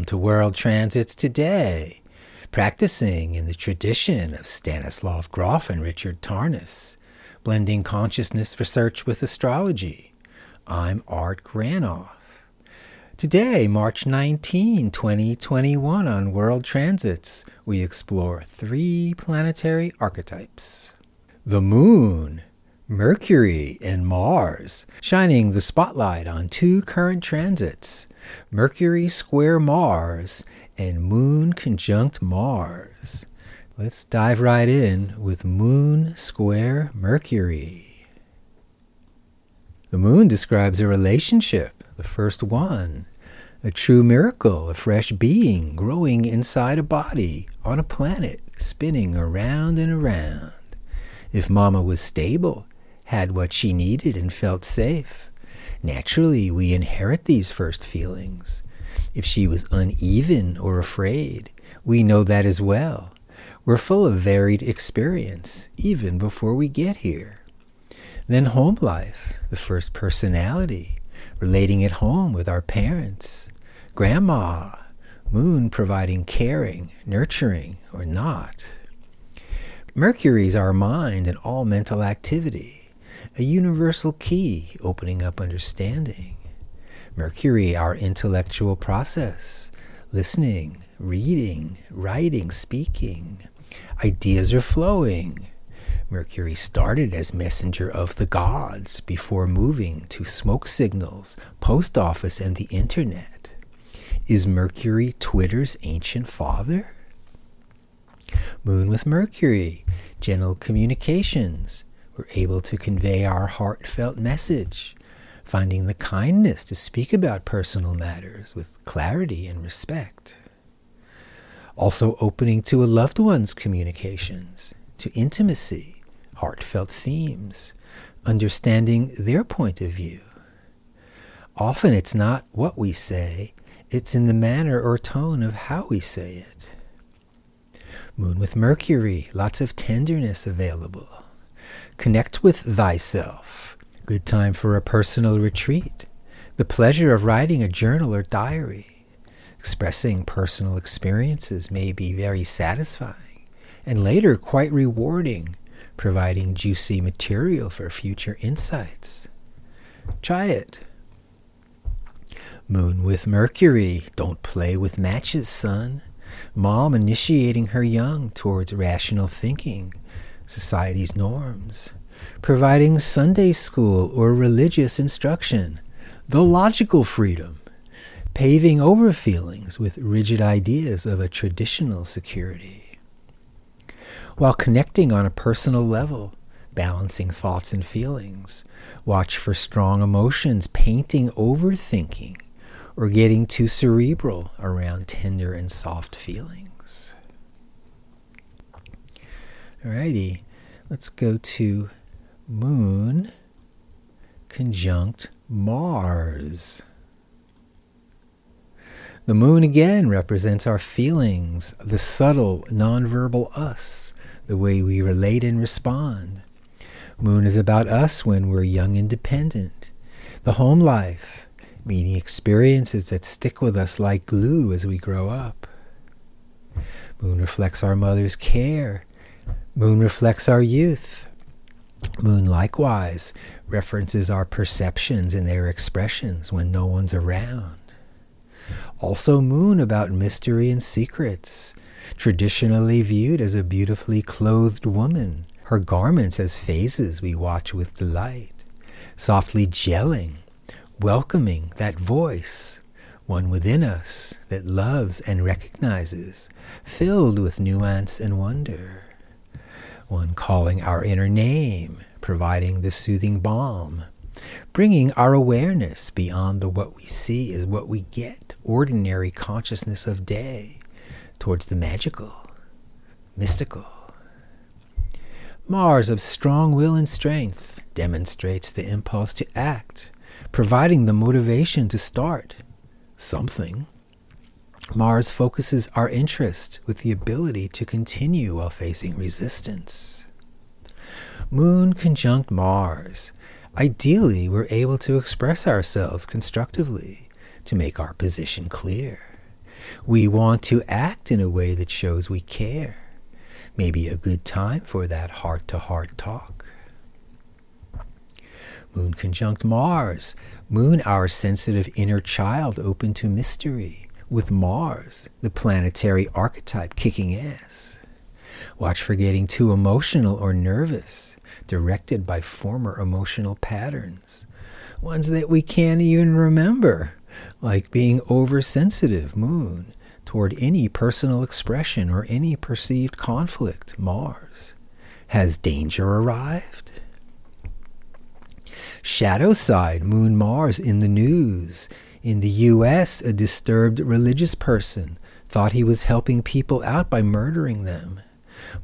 Welcome to World Transits Today, practicing in the tradition of Stanislav Grof and Richard Tarnas, blending consciousness research with astrology. I'm Art Granoff. Today, March 19, 2021, on World Transits, we explore three planetary archetypes the Moon, Mercury, and Mars, shining the spotlight on two current transits Mercury square Mars and Moon conjunct Mars. Let's dive right in with Moon square Mercury. The moon describes a relationship, the first one, a true miracle, a fresh being growing inside a body on a planet, spinning around and around. If Mama was stable, had what she needed, and felt safe, naturally we inherit these first feelings. If she was uneven or afraid, we know that as well. We're full of varied experience, even before we get here. Then home life, the first personality, relating at home with our parents, grandma, moon providing caring, nurturing, or not. Mercury's our mind and all mental activity, a universal key opening up understanding. Mercury, our intellectual process, listening, reading, writing, speaking. Ideas are flowing. Mercury started as messenger of the gods before moving to smoke signals, post office, and the internet. Is Mercury Twitter's ancient father? Moon with Mercury, gentle communications. We're able to convey our heartfelt message, finding the kindness to speak about personal matters with clarity and respect. Also, opening to a loved one's communications, to intimacy heartfelt themes, understanding their point of view. Often it's not what we say, it's in the manner or tone of how we say it. Moon with Mercury, lots of tenderness available. Connect with thyself. Good time for a personal retreat. The pleasure of writing a journal or diary. Expressing personal experiences may be very satisfying and later quite rewarding providing juicy material for future insights. Try it. Moon with Mercury. Don't play with matches, son. Mom initiating her young towards rational thinking, society's norms, providing Sunday school or religious instruction, the logical freedom, paving over feelings with rigid ideas of a traditional security while connecting on a personal level, balancing thoughts and feelings. Watch for strong emotions, painting overthinking, or getting too cerebral around tender and soft feelings. Alrighty, let's go to Moon conjunct Mars. The moon again represents our feelings, the subtle, nonverbal us, the way we relate and respond. Moon is about us when we're young and dependent. The home life, meaning experiences that stick with us like glue as we grow up. Moon reflects our mother's care. Moon reflects our youth. Moon likewise references our perceptions and their expressions when no one's around. Also, Moon about mystery and secrets, traditionally viewed as a beautifully clothed woman, her garments as phases we watch with delight, softly gelling, welcoming that voice, one within us that loves and recognizes, filled with nuance and wonder, one calling our inner name, providing the soothing balm, bringing our awareness beyond the what we see is what we get, ordinary consciousness of day towards the magical, mystical. Mars, of strong will and strength, demonstrates the impulse to act, providing the motivation to start something. Mars focuses our interest with the ability to continue while facing resistance. Moon conjunct Mars. Ideally, we're able to express ourselves constructively to make our position clear We want to act in a way that shows we care. Maybe a good time for that heart to heart talk. Moon conjunct Mars. Moon, our sensitive inner child open to mystery, with Mars, the planetary archetype, kicking ass. Watch for getting too emotional or nervous, directed by former emotional patterns, ones that we can't even remember, like being oversensitive, Moon, toward any personal expression or any perceived conflict, Mars. Has danger arrived? Shadow side, Moon Mars in the news. In the US, a disturbed religious person thought he was helping people out by murdering them.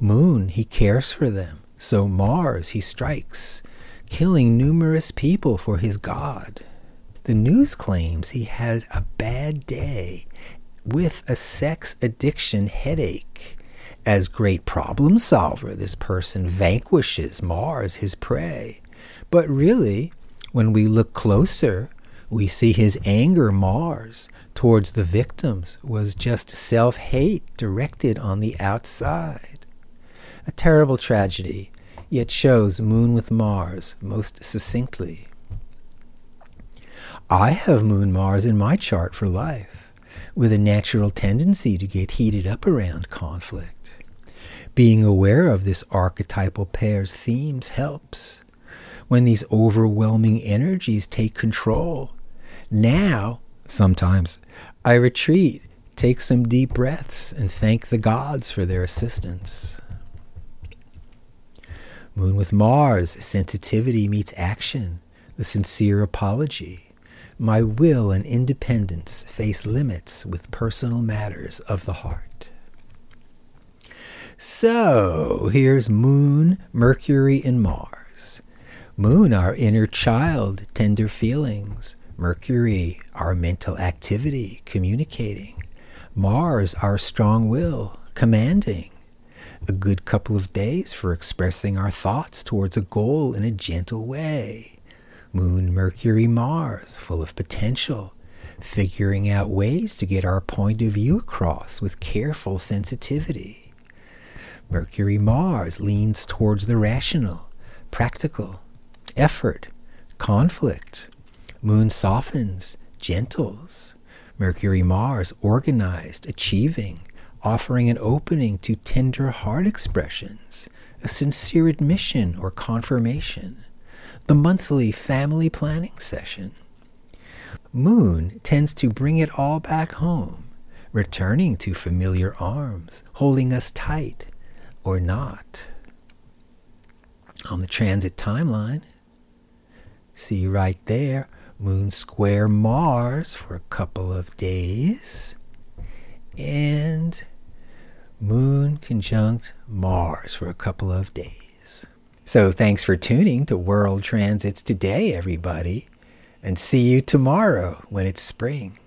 Moon, he cares for them. So Mars, he strikes, killing numerous people for his God. The news claims he had a bad day with a sex addiction headache. As great problem solver, this person vanquishes Mars, his prey. But really, when we look closer, we see his anger, Mars, towards the victims was just self hate directed on the outside. A terrible tragedy, yet shows Moon with Mars most succinctly. I have Moon Mars in my chart for life, with a natural tendency to get heated up around conflict. Being aware of this archetypal pair's themes helps when these overwhelming energies take control. Now, sometimes, I retreat, take some deep breaths, and thank the gods for their assistance. Moon with Mars, sensitivity meets action, the sincere apology. My will and independence face limits with personal matters of the heart. So, here's Moon, Mercury, and Mars. Moon, our inner child, tender feelings. Mercury, our mental activity, communicating. Mars, our strong will, commanding. A good couple of days for expressing our thoughts towards a goal in a gentle way. Moon, Mercury, Mars, full of potential, figuring out ways to get our point of view across with careful sensitivity. Mercury, Mars leans towards the rational, practical, effort, conflict. Moon softens, gentles. Mercury Mars organized, achieving, offering an opening to tender heart expressions, a sincere admission or confirmation, the monthly family planning session. Moon tends to bring it all back home, returning to familiar arms, holding us tight or not. On the transit timeline, See right there, Moon square Mars for a couple of days. And Moon conjunct Mars for a couple of days. So thanks for tuning to World Transits Today, everybody. And see you tomorrow when it's spring.